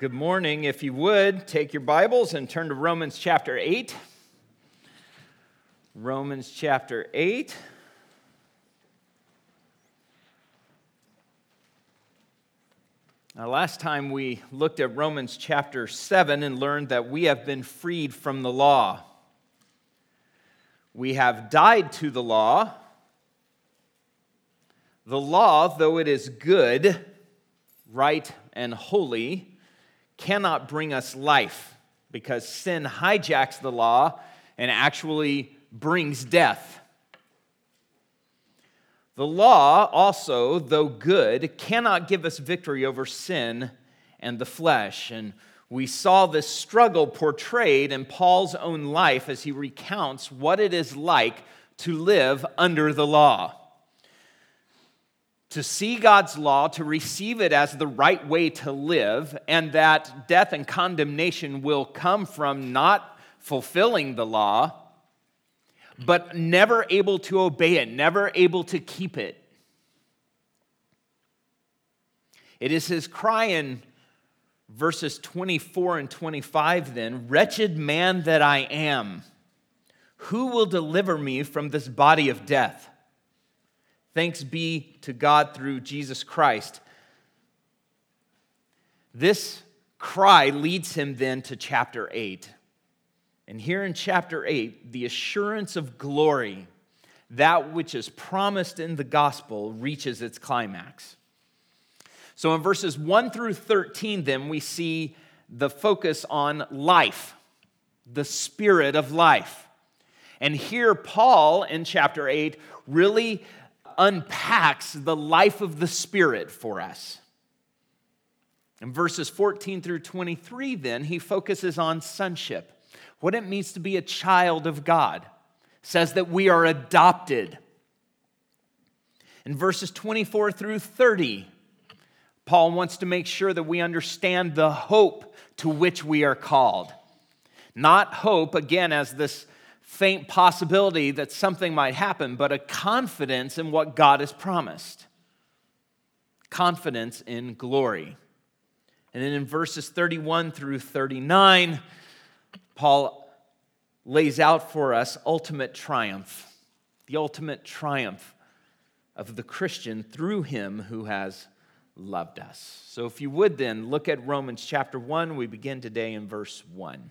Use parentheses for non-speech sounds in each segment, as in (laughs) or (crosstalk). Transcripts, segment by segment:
Good morning. If you would, take your Bibles and turn to Romans chapter 8. Romans chapter 8. Now, last time we looked at Romans chapter 7 and learned that we have been freed from the law. We have died to the law. The law, though it is good, right, and holy, cannot bring us life because sin hijacks the law and actually brings death. The law also, though good, cannot give us victory over sin and the flesh. And we saw this struggle portrayed in Paul's own life as he recounts what it is like to live under the law. To see God's law, to receive it as the right way to live, and that death and condemnation will come from not fulfilling the law, but never able to obey it, never able to keep it. It is his cry in verses 24 and 25 then Wretched man that I am, who will deliver me from this body of death? Thanks be to God through Jesus Christ. This cry leads him then to chapter 8. And here in chapter 8, the assurance of glory, that which is promised in the gospel, reaches its climax. So in verses 1 through 13, then, we see the focus on life, the spirit of life. And here, Paul in chapter 8 really unpacks the life of the Spirit for us. In verses 14 through 23, then, he focuses on sonship what it means to be a child of God. says that we are adopted. In verses 24 through 30, Paul wants to make sure that we understand the hope to which we are called. Not hope, again, as this faint possibility that something might happen, but a confidence in what God has promised. Confidence in glory. And then in verses 31 through 39, Paul lays out for us ultimate triumph, the ultimate triumph of the Christian through him who has loved us. So, if you would then look at Romans chapter 1, we begin today in verse 1.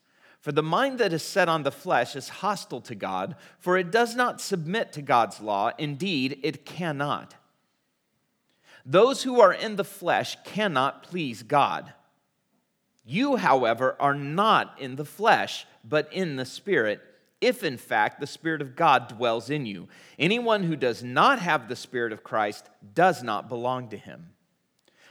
For the mind that is set on the flesh is hostile to God, for it does not submit to God's law. Indeed, it cannot. Those who are in the flesh cannot please God. You, however, are not in the flesh, but in the Spirit, if in fact the Spirit of God dwells in you. Anyone who does not have the Spirit of Christ does not belong to him.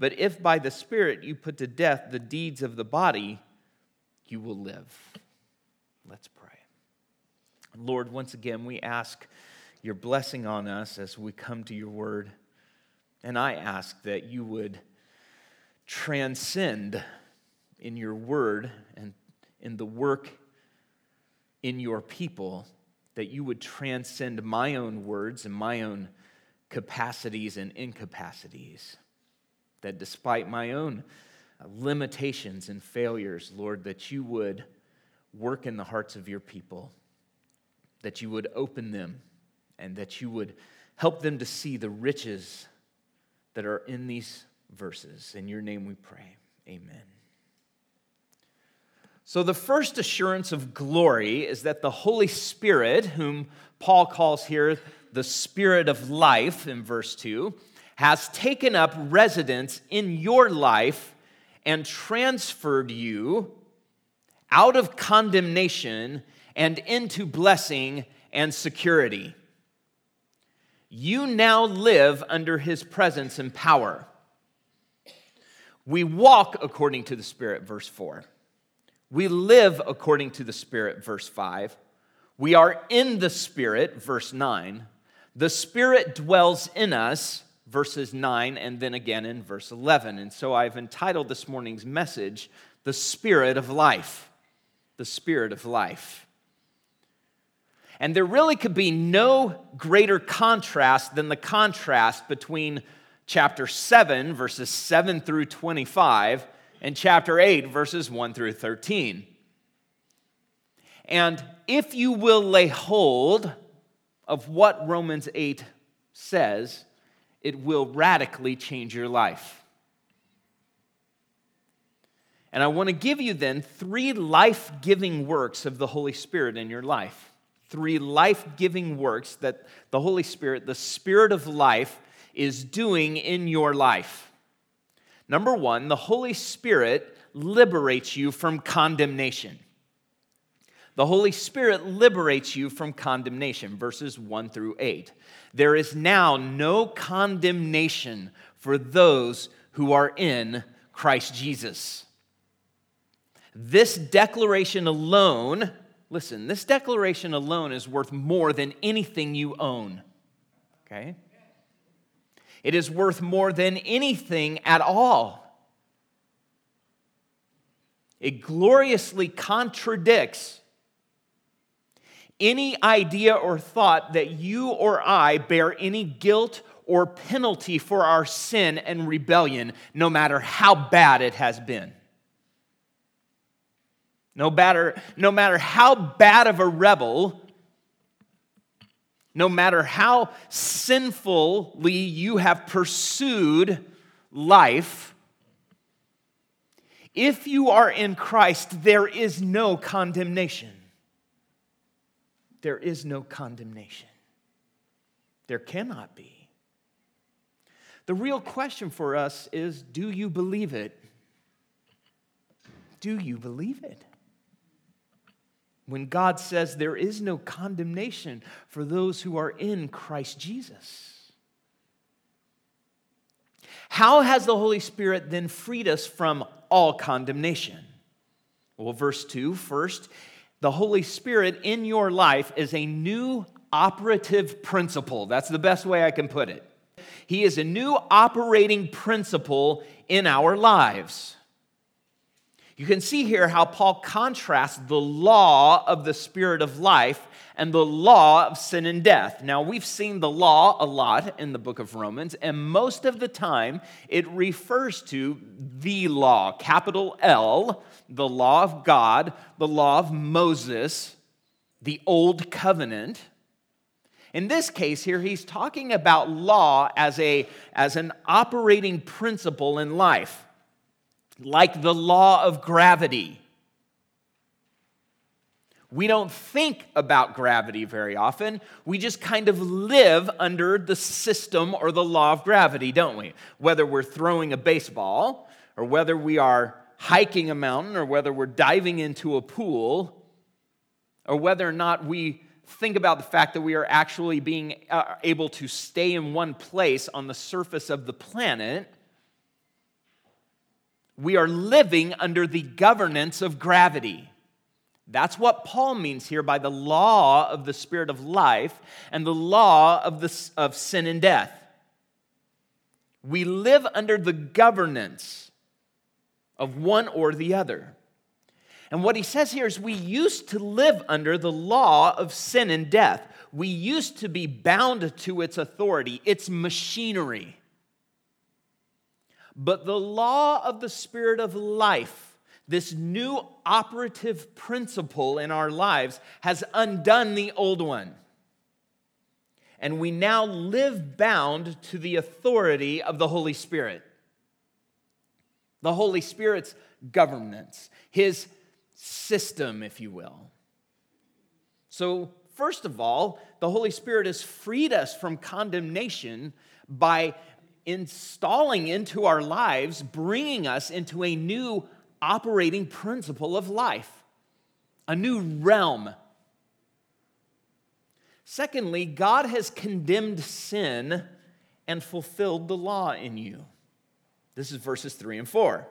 But if by the Spirit you put to death the deeds of the body, you will live. Let's pray. Lord, once again, we ask your blessing on us as we come to your word. And I ask that you would transcend in your word and in the work in your people, that you would transcend my own words and my own capacities and incapacities. That despite my own uh, limitations and failures, Lord, that you would work in the hearts of your people, that you would open them, and that you would help them to see the riches that are in these verses. In your name we pray. Amen. So, the first assurance of glory is that the Holy Spirit, whom Paul calls here the Spirit of life in verse 2, has taken up residence in your life and transferred you out of condemnation and into blessing and security. You now live under his presence and power. We walk according to the Spirit, verse 4. We live according to the Spirit, verse 5. We are in the Spirit, verse 9. The Spirit dwells in us, verses 9, and then again in verse 11. And so I've entitled this morning's message, The Spirit of Life. The Spirit of Life. And there really could be no greater contrast than the contrast between chapter 7, verses 7 through 25, and chapter 8, verses 1 through 13. And if you will lay hold of what Romans 8 says, it will radically change your life. And I want to give you then three life giving works of the Holy Spirit in your life. Three life giving works that the Holy Spirit, the Spirit of life, is doing in your life. Number one, the Holy Spirit liberates you from condemnation. The Holy Spirit liberates you from condemnation, verses 1 through 8. There is now no condemnation for those who are in Christ Jesus. This declaration alone, listen, this declaration alone is worth more than anything you own. Okay? It is worth more than anything at all. It gloriously contradicts any idea or thought that you or I bear any guilt or penalty for our sin and rebellion, no matter how bad it has been. No matter, no matter how bad of a rebel no matter how sinfully you have pursued life, if you are in Christ, there is no condemnation. There is no condemnation. There cannot be. The real question for us is do you believe it? Do you believe it? when God says there is no condemnation for those who are in Christ Jesus. How has the Holy Spirit then freed us from all condemnation? Well, verse 2 first, the Holy Spirit in your life is a new operative principle. That's the best way I can put it. He is a new operating principle in our lives. You can see here how Paul contrasts the law of the Spirit of life and the law of sin and death. Now, we've seen the law a lot in the book of Romans, and most of the time it refers to the law, capital L, the law of God, the law of Moses, the old covenant. In this case here, he's talking about law as, a, as an operating principle in life like the law of gravity. We don't think about gravity very often. We just kind of live under the system or the law of gravity, don't we? Whether we're throwing a baseball, or whether we are hiking a mountain, or whether we're diving into a pool, or whether or not we think about the fact that we are actually being uh, able to stay in one place on the surface of the planet we are living under the governance of gravity. That's what Paul means here by the law of the Spirit of life and the law of, the, of sin and death. We live under the governance of one or the other. And what he says here is we used to live under the law of sin and death. We used to be bound to its authority, its machinery. But the law of the Spirit of life, this new operative principle in our lives, has undone the old one. And we now live bound to the authority of the Holy Spirit. The Holy Spirit's governance, his system, if you will. So, first of all, the Holy Spirit has freed us from condemnation by installing into our lives, bringing us into a new operating principle of life, a new realm. Secondly, God has condemned sin and fulfilled the law in you. This is verses 3 and 4.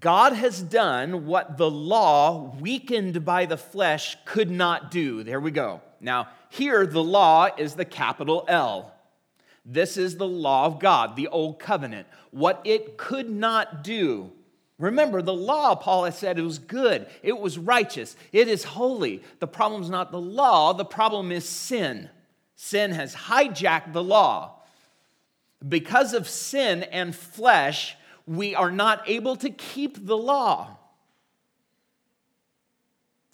God has done what the law, weakened by the flesh, could not do. There we go. Now, here the law is the capital L. This is the law of God, the old covenant, what it could not do. Remember, the law, Paul has said, it was good, it was righteous, it is holy. The problem is not the law, the problem is sin. Sin has hijacked the law. Because of sin and flesh, we are not able to keep the law.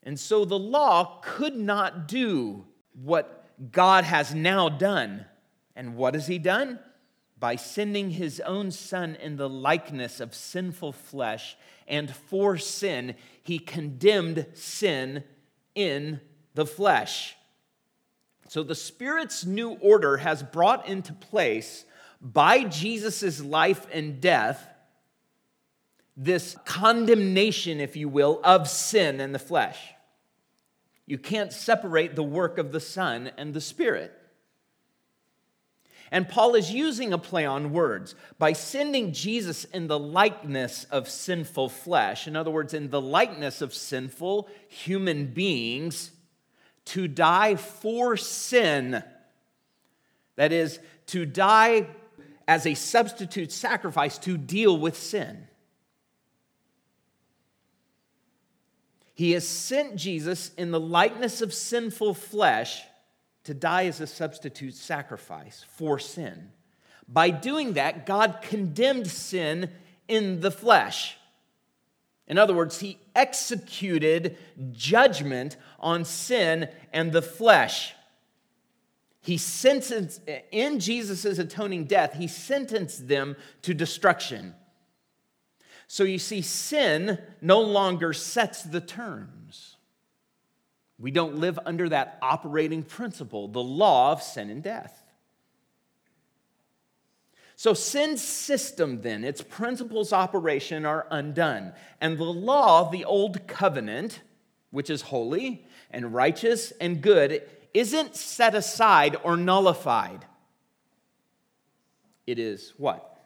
And so the law could not do what God has now done. And what has he done? By sending his own son in the likeness of sinful flesh, and for sin, he condemned sin in the flesh. So the Spirit's new order has brought into place by Jesus' life and death this condemnation, if you will, of sin and the flesh. You can't separate the work of the Son and the Spirit. And Paul is using a play on words by sending Jesus in the likeness of sinful flesh, in other words, in the likeness of sinful human beings, to die for sin. That is, to die as a substitute sacrifice to deal with sin. He has sent Jesus in the likeness of sinful flesh to die as a substitute sacrifice for sin. By doing that, God condemned sin in the flesh. In other words, he executed judgment on sin and the flesh. He sentenced, in Jesus' atoning death, he sentenced them to destruction. So you see, sin no longer sets the terms. We don't live under that operating principle, the law of sin and death. So, sin's system, then, its principles operation are undone. And the law, the old covenant, which is holy and righteous and good, isn't set aside or nullified. It is what?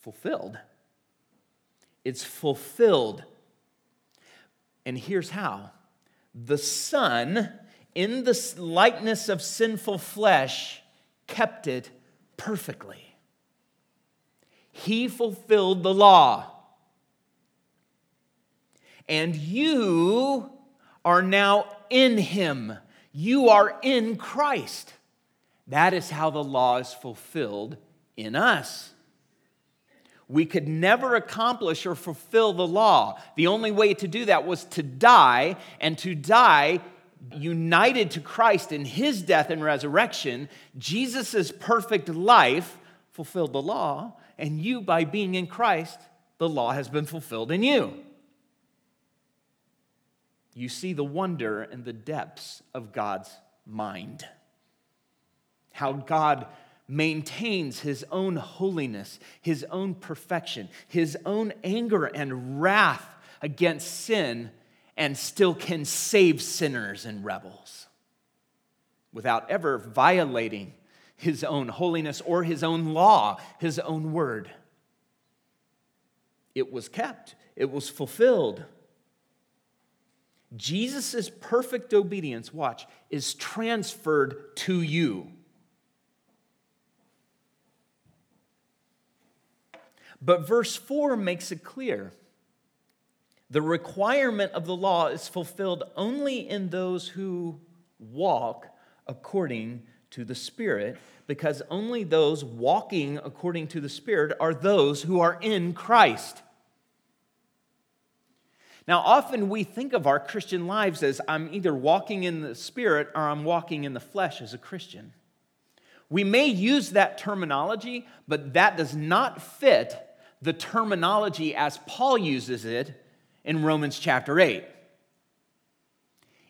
Fulfilled. It's fulfilled. And here's how the Son, in the likeness of sinful flesh, kept it perfectly. He fulfilled the law. And you are now in Him. You are in Christ. That is how the law is fulfilled in us. We could never accomplish or fulfill the law. The only way to do that was to die, and to die united to Christ in his death and resurrection. Jesus' perfect life fulfilled the law, and you, by being in Christ, the law has been fulfilled in you. You see the wonder and the depths of God's mind. How God maintains his own holiness, his own perfection, his own anger and wrath against sin, and still can save sinners and rebels without ever violating his own holiness or his own law, his own word. It was kept, it was fulfilled. Jesus' perfect obedience, watch, is transferred to you. But verse 4 makes it clear the requirement of the law is fulfilled only in those who walk according to the Spirit, because only those walking according to the Spirit are those who are in Christ. Now, often we think of our Christian lives as I'm either walking in the Spirit or I'm walking in the flesh as a Christian. We may use that terminology, but that does not fit the terminology as Paul uses it in Romans chapter 8.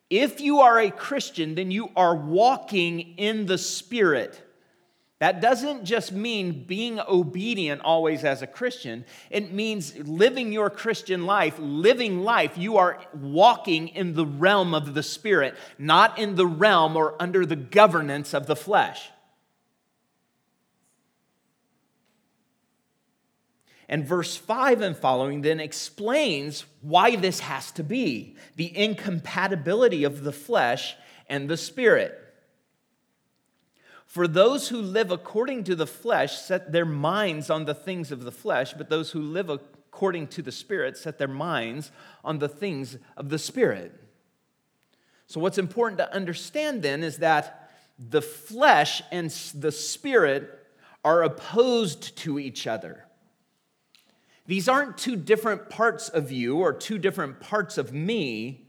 If you are a Christian, then you are walking in the Spirit. That doesn't just mean being obedient always as a Christian. It means living your Christian life, living life. You are walking in the realm of the Spirit, not in the realm or under the governance of the flesh. And verse 5 and following then explains why this has to be the incompatibility of the flesh and the spirit. For those who live according to the flesh set their minds on the things of the flesh, but those who live according to the Spirit set their minds on the things of the Spirit. So, what's important to understand then is that the flesh and the Spirit are opposed to each other. These aren't two different parts of you or two different parts of me.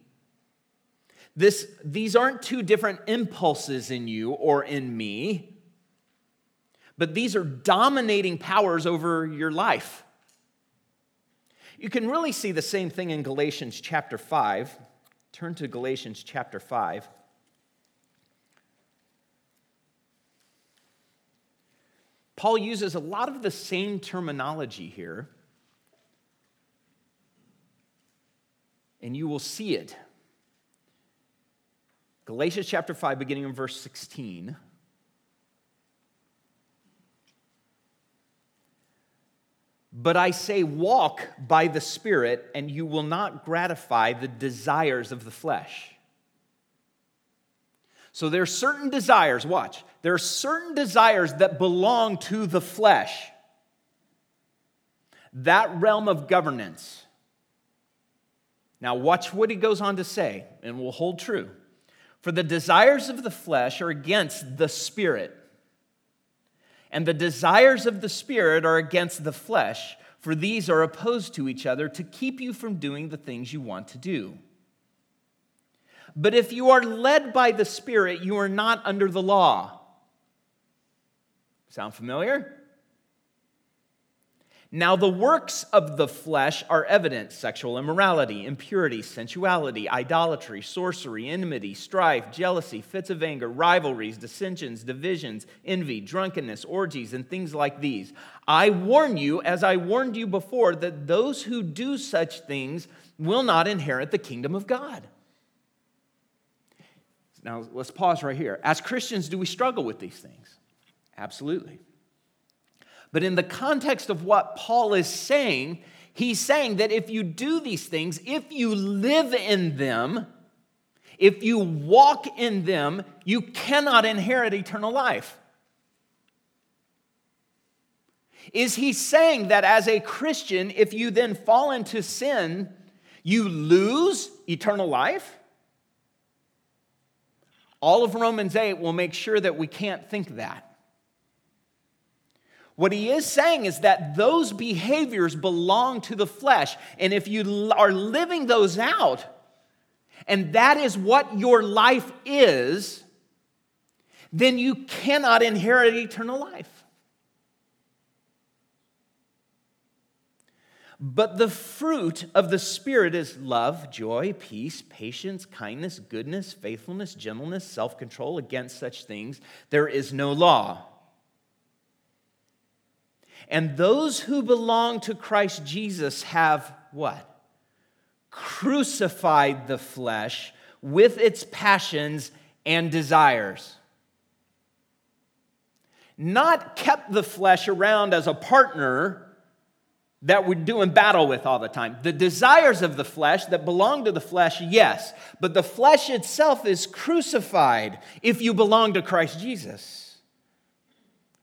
This, these aren't two different impulses in you or in me, but these are dominating powers over your life. You can really see the same thing in Galatians chapter 5. Turn to Galatians chapter 5. Paul uses a lot of the same terminology here. And you will see it. Galatians chapter 5, beginning in verse 16. But I say, walk by the Spirit, and you will not gratify the desires of the flesh. So there are certain desires, watch, there are certain desires that belong to the flesh, that realm of governance. Now, watch what he goes on to say, and will hold true. For the desires of the flesh are against the spirit, and the desires of the spirit are against the flesh, for these are opposed to each other to keep you from doing the things you want to do. But if you are led by the Spirit, you are not under the law. Sound familiar? Now, the works of the flesh are evident sexual immorality, impurity, sensuality, idolatry, sorcery, enmity, strife, jealousy, fits of anger, rivalries, dissensions, divisions, envy, drunkenness, orgies, and things like these. I warn you, as I warned you before, that those who do such things will not inherit the kingdom of God. Now, let's pause right here. As Christians, do we struggle with these things? Absolutely. But in the context of what Paul is saying, he's saying that if you do these things, if you live in them, if you walk in them, you cannot inherit eternal life. Is he saying that as a Christian, if you then fall into sin, you lose eternal life? All of Romans 8 will make sure that we can't think that. What he is saying is that those behaviors belong to the flesh. And if you are living those out, and that is what your life is, then you cannot inherit eternal life. But the fruit of the Spirit is love, joy, peace, patience, kindness, goodness, faithfulness, gentleness, self control. Against such things there is no law. And those who belong to Christ Jesus have what? Crucified the flesh with its passions and desires. Not kept the flesh around as a partner that we're doing battle with all the time. The desires of the flesh that belong to the flesh, yes, but the flesh itself is crucified if you belong to Christ Jesus.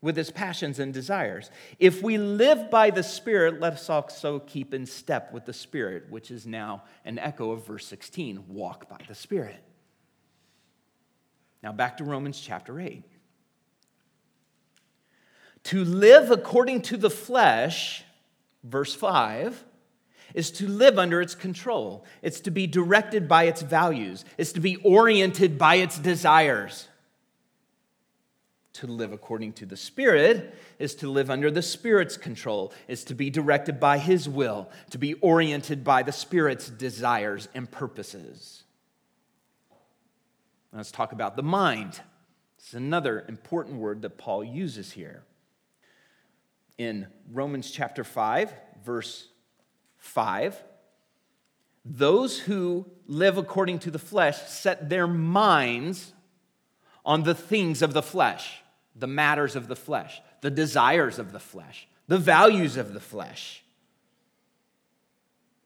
With his passions and desires. If we live by the Spirit, let us also keep in step with the Spirit, which is now an echo of verse 16 walk by the Spirit. Now back to Romans chapter 8. To live according to the flesh, verse 5, is to live under its control. It's to be directed by its values. It's to be oriented by its desires. To live according to the Spirit is to live under the Spirit's control, is to be directed by His will, to be oriented by the Spirit's desires and purposes. Let's talk about the mind. This is another important word that Paul uses here. In Romans chapter 5, verse 5, those who live according to the flesh set their minds on the things of the flesh, the matters of the flesh, the desires of the flesh, the values of the flesh.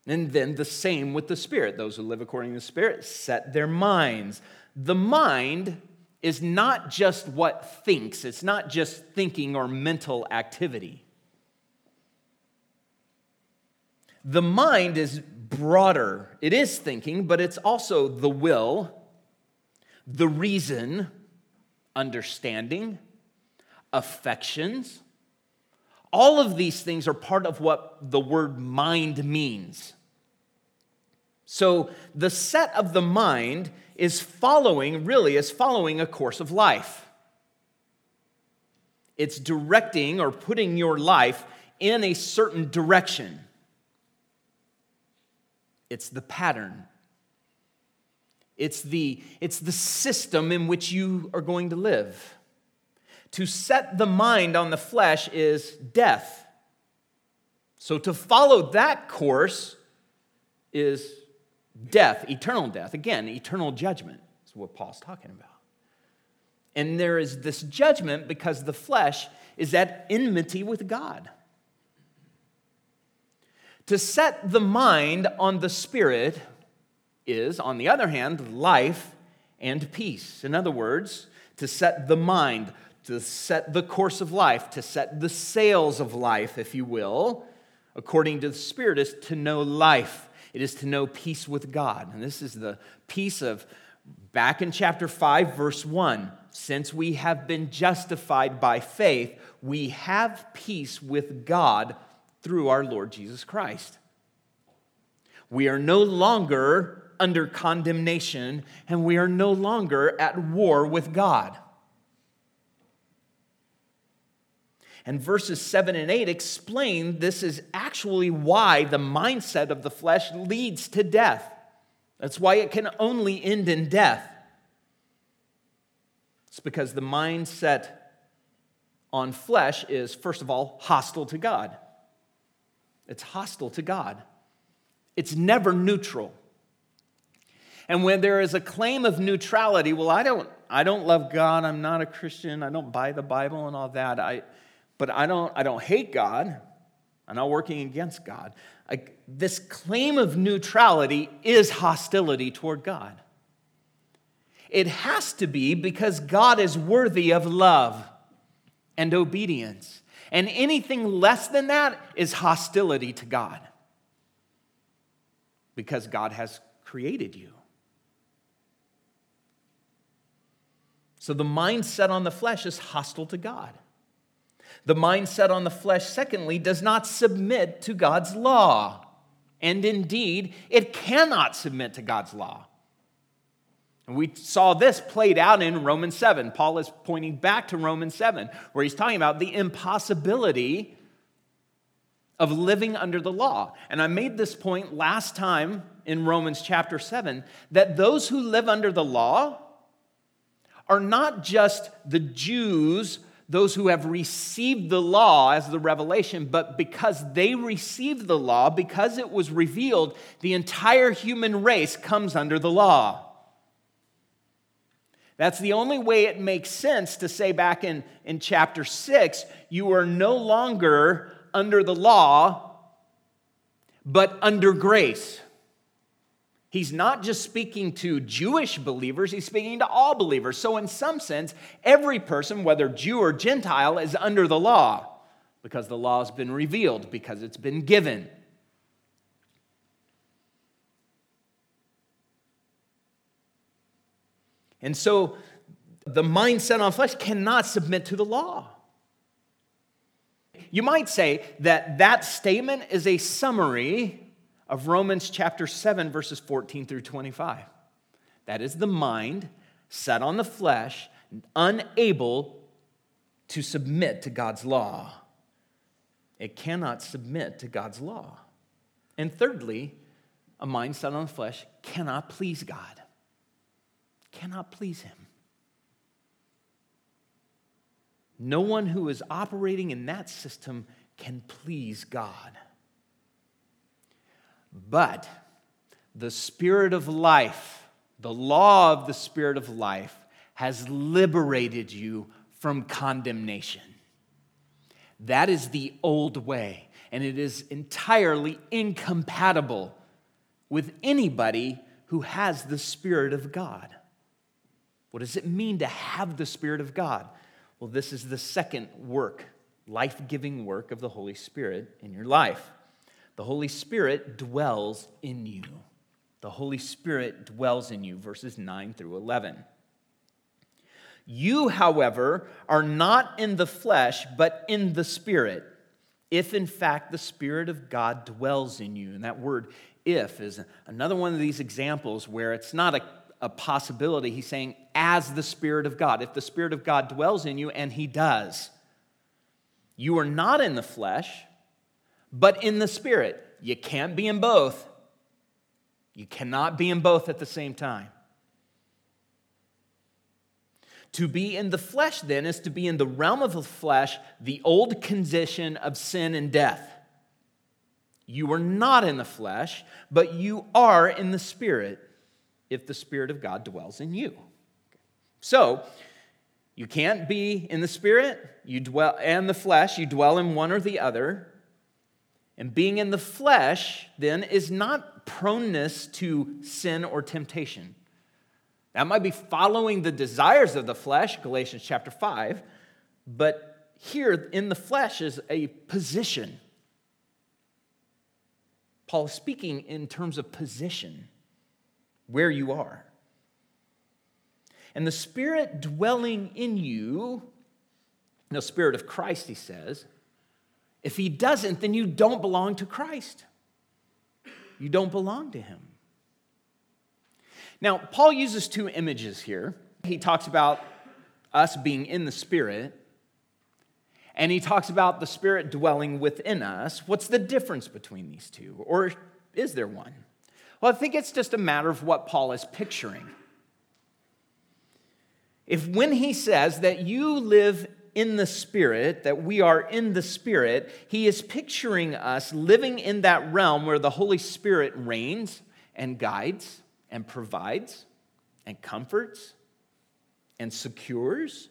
And then the same with the Spirit. Those who live according to the Spirit set their minds the mind is not just what thinks, it's not just thinking or mental activity. The mind is broader. It is thinking, but it's also the will, the reason, understanding, affections. All of these things are part of what the word mind means. So the set of the mind is following, really, is following a course of life. It's directing or putting your life in a certain direction. It's the pattern. It's the, it's the system in which you are going to live. To set the mind on the flesh is death. So to follow that course is death, eternal death. Again, eternal judgment is what Paul's talking about. And there is this judgment because the flesh is at enmity with God. To set the mind on the spirit is, on the other hand, life and peace. In other words, to set the mind, to set the course of life, to set the sails of life, if you will, according to the Spirit, is to know life it is to know peace with God. And this is the peace of back in chapter 5, verse 1. Since we have been justified by faith, we have peace with God through our Lord Jesus Christ. We are no longer under condemnation, and we are no longer at war with God. And verses 7 and 8 explain this is actually why the mindset of the flesh leads to death. That's why it can only end in death. It's because the mindset on flesh is, first of all, hostile to God. It's hostile to God, it's never neutral. And when there is a claim of neutrality, well, I don't, I don't love God, I'm not a Christian, I don't buy the Bible and all that. I, but I don't, I don't hate God. I'm not working against God. I, this claim of neutrality is hostility toward God. It has to be because God is worthy of love and obedience. And anything less than that is hostility to God because God has created you. So the mindset on the flesh is hostile to God. The mindset on the flesh, secondly, does not submit to God's law. And indeed, it cannot submit to God's law. And we saw this played out in Romans 7. Paul is pointing back to Romans 7, where he's talking about the impossibility of living under the law. And I made this point last time in Romans chapter 7 that those who live under the law are not just the Jews those who have received the law as the revelation, but because they received the law, because it was revealed, the entire human race comes under the law. That's the only way it makes sense to say back in, in chapter 6 you are no longer under the law, but under grace. He's not just speaking to Jewish believers, he's speaking to all believers. So, in some sense, every person, whether Jew or Gentile, is under the law because the law has been revealed, because it's been given. And so, the mindset on flesh cannot submit to the law. You might say that that statement is a summary of Romans chapter 7, verses 14 through 25. That is the mind set on the flesh, unable to submit to God's law. It cannot submit to God's law. And thirdly, a mind set on the flesh cannot please God, cannot please Him. No one who is operating in that system can please God. But the Spirit of life, the law of the Spirit of life, has liberated you from condemnation. That is the old way, and it is entirely incompatible with anybody who has the Spirit of God. What does it mean to have the Spirit of God? Well, this is the second work, life giving work of the Holy Spirit in your life. The Holy Spirit dwells in you. The Holy Spirit dwells in you, verses 9 through 11. You, however, are not in the flesh, but in the Spirit, if in fact the Spirit of God dwells in you. And that word if is another one of these examples where it's not a, a possibility. He's saying, as the Spirit of God. If the Spirit of God dwells in you, and He does, you are not in the flesh but in the Spirit. You can't be in both. You cannot be in both at the same time. To be in the flesh, then, is to be in the realm of the flesh, the old condition of sin and death. You are not in the flesh, but you are in the Spirit if the Spirit of God dwells in you. So, you can't be in the Spirit you dwell, and the flesh, you dwell in one or the other. And being in the flesh, then, is not proneness to sin or temptation. That might be following the desires of the flesh, Galatians chapter 5, but here in the flesh is a position. Paul is speaking in terms of position, where you are. And the Spirit dwelling in you, the Spirit of Christ, he says, if he doesn't, then you don't belong to Christ. You don't belong to him. Now, Paul uses two images here. He talks about us being in the Spirit, and he talks about the Spirit dwelling within us. What's the difference between these two? Or is there one? Well, I think it's just a matter of what Paul is picturing. If when he says that you live in the Spirit, that we are in the Spirit, he is picturing us living in that realm where the Holy Spirit reigns and guides and provides and comforts and secures.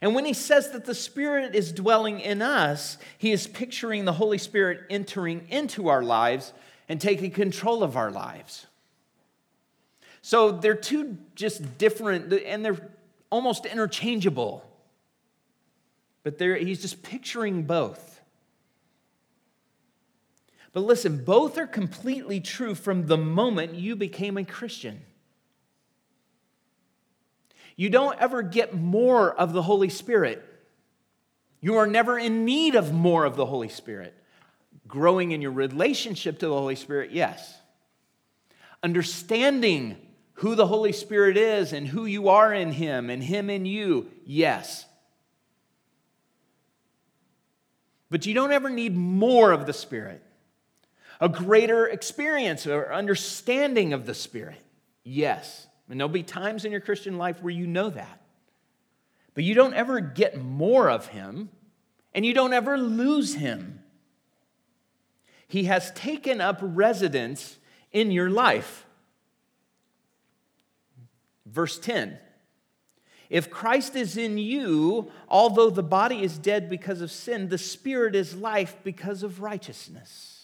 And when he says that the Spirit is dwelling in us, he is picturing the Holy Spirit entering into our lives and taking control of our lives. So they're two just different, and they're almost interchangeable. But there, he's just picturing both. But listen, both are completely true from the moment you became a Christian. You don't ever get more of the Holy Spirit. You are never in need of more of the Holy Spirit. Growing in your relationship to the Holy Spirit, yes. Understanding who the Holy Spirit is and who you are in Him and Him in you, yes. But you don't ever need more of the Spirit, a greater experience or understanding of the Spirit, yes. And there'll be times in your Christian life where you know that. But you don't ever get more of Him, and you don't ever lose Him. He has taken up residence in your life. Verse 10 If Christ is in you, although the body is dead because of sin, the spirit is life because of righteousness.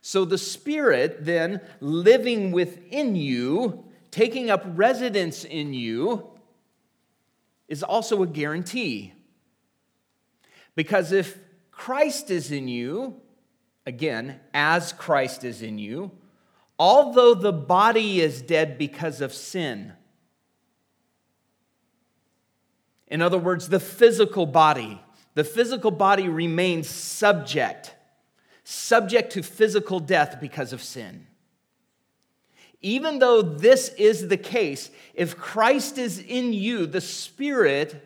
So the Spirit then living within you, taking up residence in you, is also a guarantee. Because if Christ is in you, again, as Christ is in you, although the body is dead because of sin, in other words, the physical body, the physical body remains subject, subject to physical death because of sin. Even though this is the case, if Christ is in you, the Spirit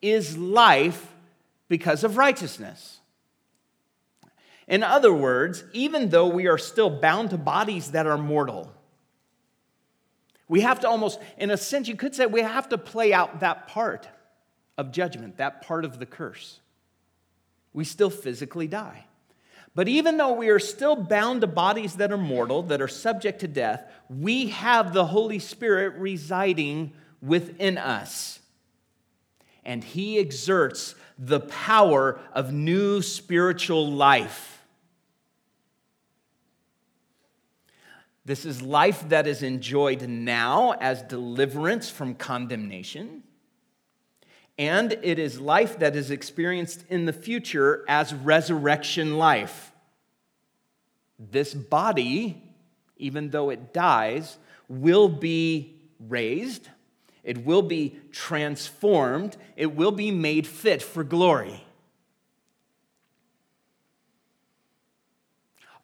is life because of righteousness. In other words, even though we are still bound to bodies that are mortal, we have to almost, in a sense, you could say we have to play out that part of judgment, that part of the curse. We still physically die. But even though we are still bound to bodies that are mortal, that are subject to death, we have the Holy Spirit residing within us. And He exerts the power of new spiritual life. This is life that is enjoyed now as deliverance from condemnation and it is life that is experienced in the future as resurrection life. This body, even though it dies, will be raised, it will be transformed, it will be made fit for glory.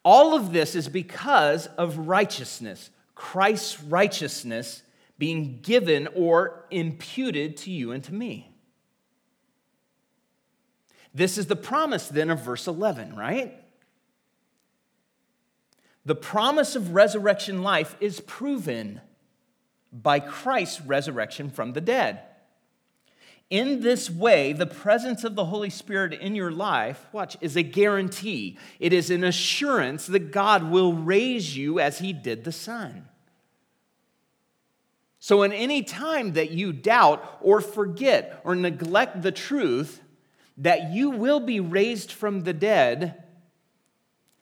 All of this is because of righteousness, Christ's righteousness being given or imputed to you and to me. This is the promise then of verse 11, right? The promise of resurrection life is proven by Christ's resurrection from the dead. In this way, the presence of the Holy Spirit in your life, watch, is a guarantee. It is an assurance that God will raise you as He did the Son. So, in any time that you doubt or forget or neglect the truth, that you will be raised from the dead,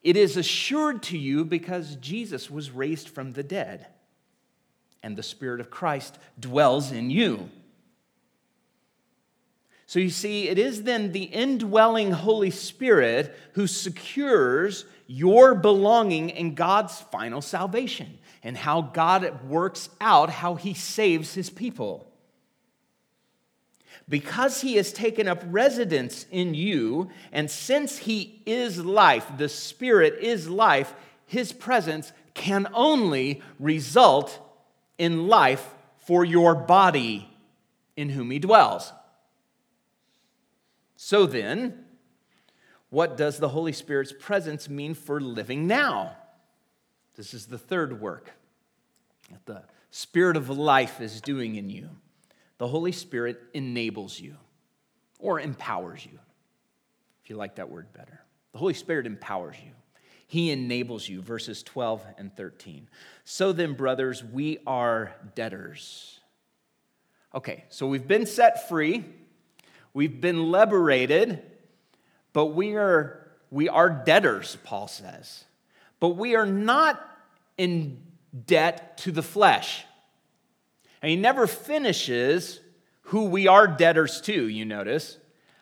it is assured to you because Jesus was raised from the dead and the Spirit of Christ dwells in you. So you see, it is then the indwelling Holy Spirit who secures your belonging in God's final salvation and how God works out how he saves his people because he has taken up residence in you, and since he is life, the Spirit is life, his presence can only result in life for your body in whom he dwells. So then, what does the Holy Spirit's presence mean for living now? This is the third work that the Spirit of life is doing in you the Holy Spirit enables you or empowers you, if you like that word better. The Holy Spirit empowers you. He enables you, verses 12 and 13. So then, brothers, we are debtors. Okay, so we've been set free, we've been liberated, but we are, we are debtors, Paul says. But we are not in debt to the flesh. And he never finishes who we are debtors to, you notice.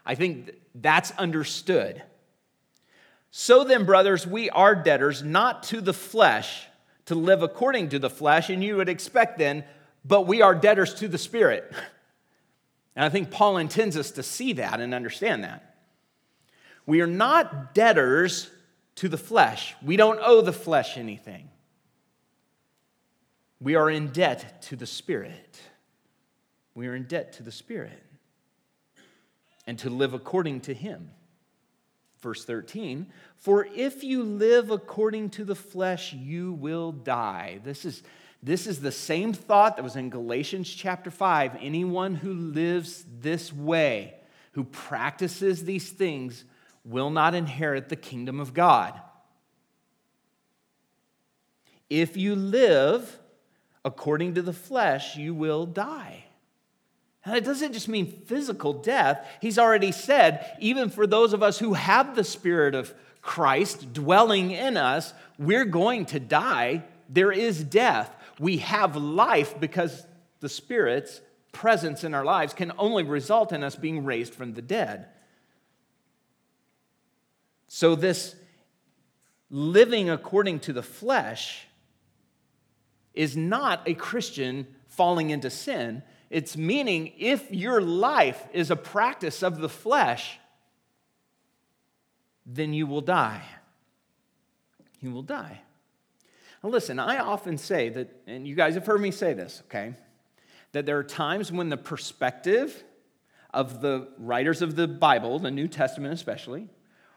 I think that's understood. So then, brothers, we are debtors not to the flesh to live according to the flesh, and you would expect then, but we are debtors to the Spirit. (laughs) And I think Paul intends us to see that and understand that. We are not debtors to the flesh, we don't owe the flesh anything. We are in debt to the Spirit. We are in debt to the Spirit and to live according to Him. Verse 13, for if you live according to the flesh, you will die. This is, this is the same thought that was in Galatians chapter 5. Anyone who lives this way, who practices these things, will not inherit the kingdom of God. If you live according to the flesh, you will die. And it doesn't just mean physical death. He's already said, even for those of us who have the Spirit of Christ dwelling in us, we're going to die. There is death. We have life because the Spirit's presence in our lives can only result in us being raised from the dead. So, this living according to the flesh is not a Christian falling into sin. It's meaning if your life is a practice of the flesh, then you will die. You will die. Now, listen, I often say that, and you guys have heard me say this, okay, that there are times when the perspective of the writers of the Bible, the New Testament especially,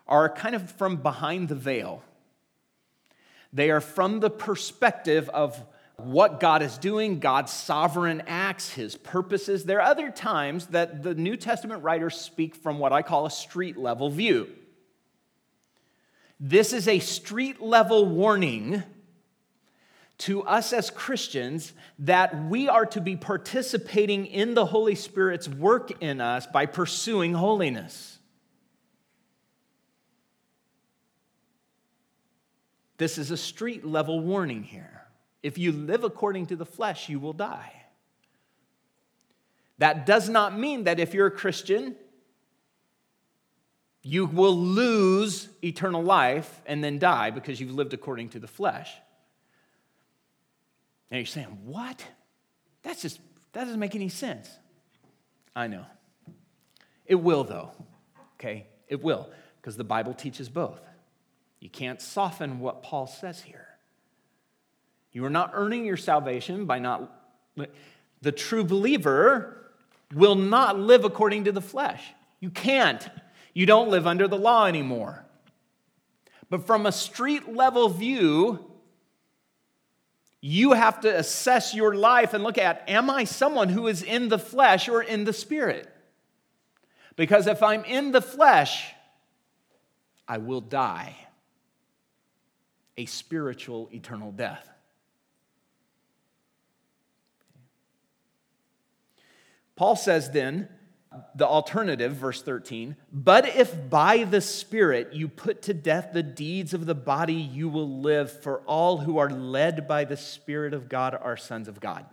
are kind of from behind the veil. They are from the perspective of what God is doing, God's sovereign acts, his purposes. There are other times that the New Testament writers speak from what I call a street level view. This is a street level warning to us as Christians that we are to be participating in the Holy Spirit's work in us by pursuing holiness. This is a street level warning here. If you live according to the flesh, you will die. That does not mean that if you're a Christian, you will lose eternal life and then die because you've lived according to the flesh. Now you're saying, what? That's just, that doesn't make any sense. I know. It will, though, okay? It will, because the Bible teaches both. You can't soften what Paul says here. You are not earning your salvation by not. The true believer will not live according to the flesh. You can't. You don't live under the law anymore. But from a street level view, you have to assess your life and look at am I someone who is in the flesh or in the spirit? Because if I'm in the flesh, I will die a spiritual eternal death. Paul says then, the alternative, verse 13, but if by the Spirit you put to death the deeds of the body, you will live, for all who are led by the Spirit of God are sons of God.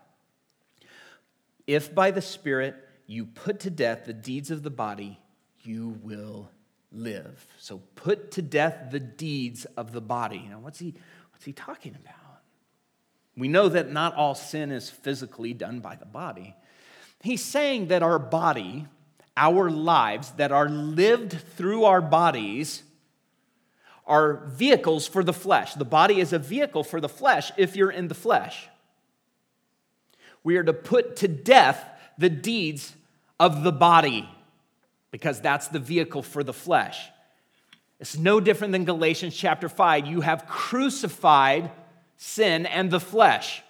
If by the Spirit you put to death the deeds of the body, you will live. So put to death the deeds of the body. Now, what's he, what's he talking about? We know that not all sin is physically done by the body. He's saying that our body, our lives that are lived through our bodies, are vehicles for the flesh. The body is a vehicle for the flesh if you're in the flesh. We are to put to death the deeds of the body because that's the vehicle for the flesh. It's no different than Galatians chapter 5. You have crucified sin and the flesh.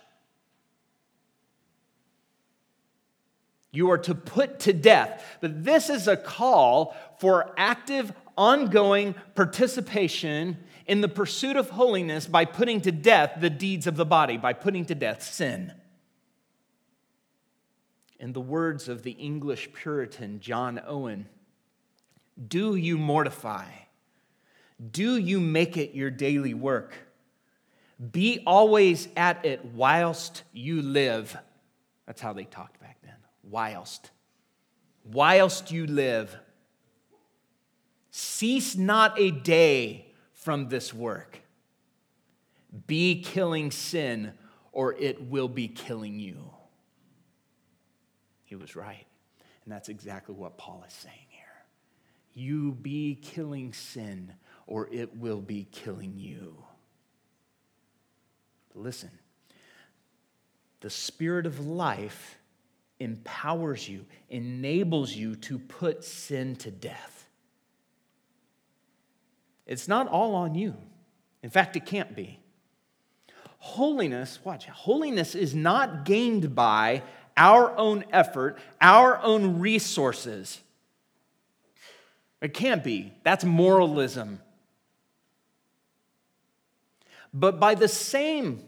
You are to put to death. But this is a call for active, ongoing participation in the pursuit of holiness by putting to death the deeds of the body, by putting to death sin. In the words of the English Puritan John Owen, do you mortify? Do you make it your daily work? Be always at it whilst you live. That's how they talked about then. Whilst. Whilst you live. Cease not a day from this work. Be killing sin, or it will be killing you. He was right. And that's exactly what Paul is saying here. You be killing sin, or it will be killing you. But listen, the spirit of life empowers you, enables you to put sin to death. It's not all on you. In fact, it can't be. Holiness, watch, holiness is not gained by our own effort, our own resources. It can't be. That's moralism. But by the same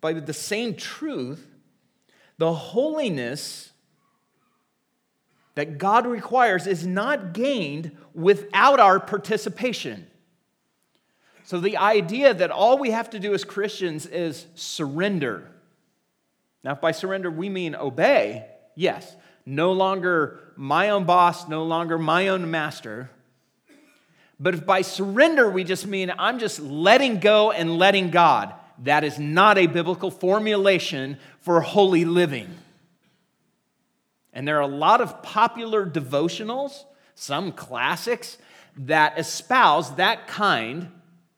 by the same truth, the holiness that God requires is not gained without our participation. So, the idea that all we have to do as Christians is surrender. Now, if by surrender we mean obey, yes, no longer my own boss, no longer my own master. But if by surrender we just mean I'm just letting go and letting God, that is not a biblical formulation for holy living. And there are a lot of popular devotionals, some classics, that espouse that kind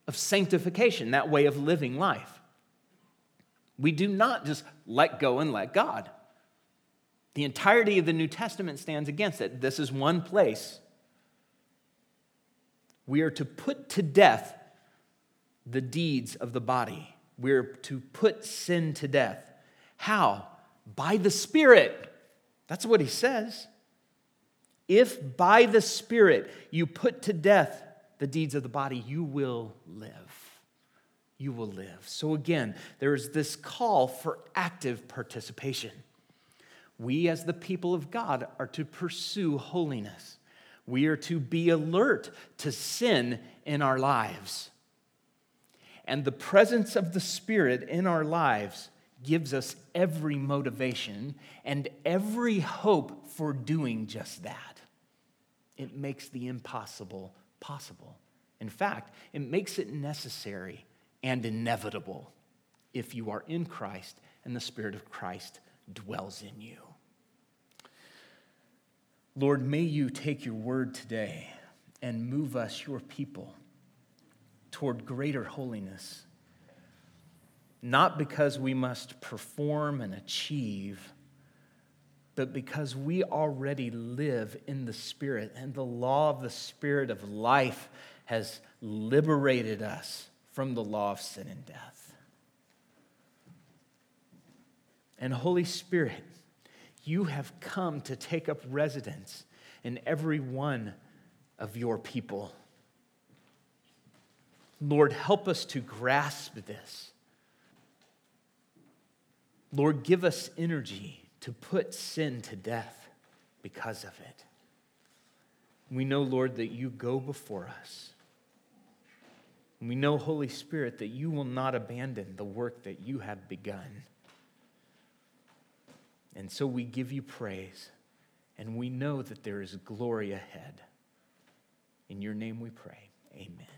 of sanctification, that way of living life. We do not just let go and let God. The entirety of the New Testament stands against it. This is one place. We are to put to death the deeds of the body. We're to put sin to death. How? By the Spirit. That's what he says. If by the Spirit you put to death the deeds of the body, you will live. You will live. So, again, there is this call for active participation. We, as the people of God, are to pursue holiness. We are to be alert to sin in our lives. And the presence of the Spirit in our lives gives us every motivation and every hope for doing just that. It makes the impossible possible. In fact, it makes it necessary and inevitable if you are in Christ and the Spirit of Christ dwells in you. Lord, may you take your word today and move us, your people, toward greater holiness not because we must perform and achieve, but because we already live in the Spirit, and the law of the Spirit of life has liberated us from the law of sin and death. And Holy Spirit, you have come to take up residence in every one of your people. Lord, help us to grasp this Lord, give us energy to put sin to death because of it. We know, Lord, that you go before us. We know, Holy Spirit, that you will not abandon the work that you have begun. And so we give you praise, and we know that there is glory ahead. In your name we pray. Amen.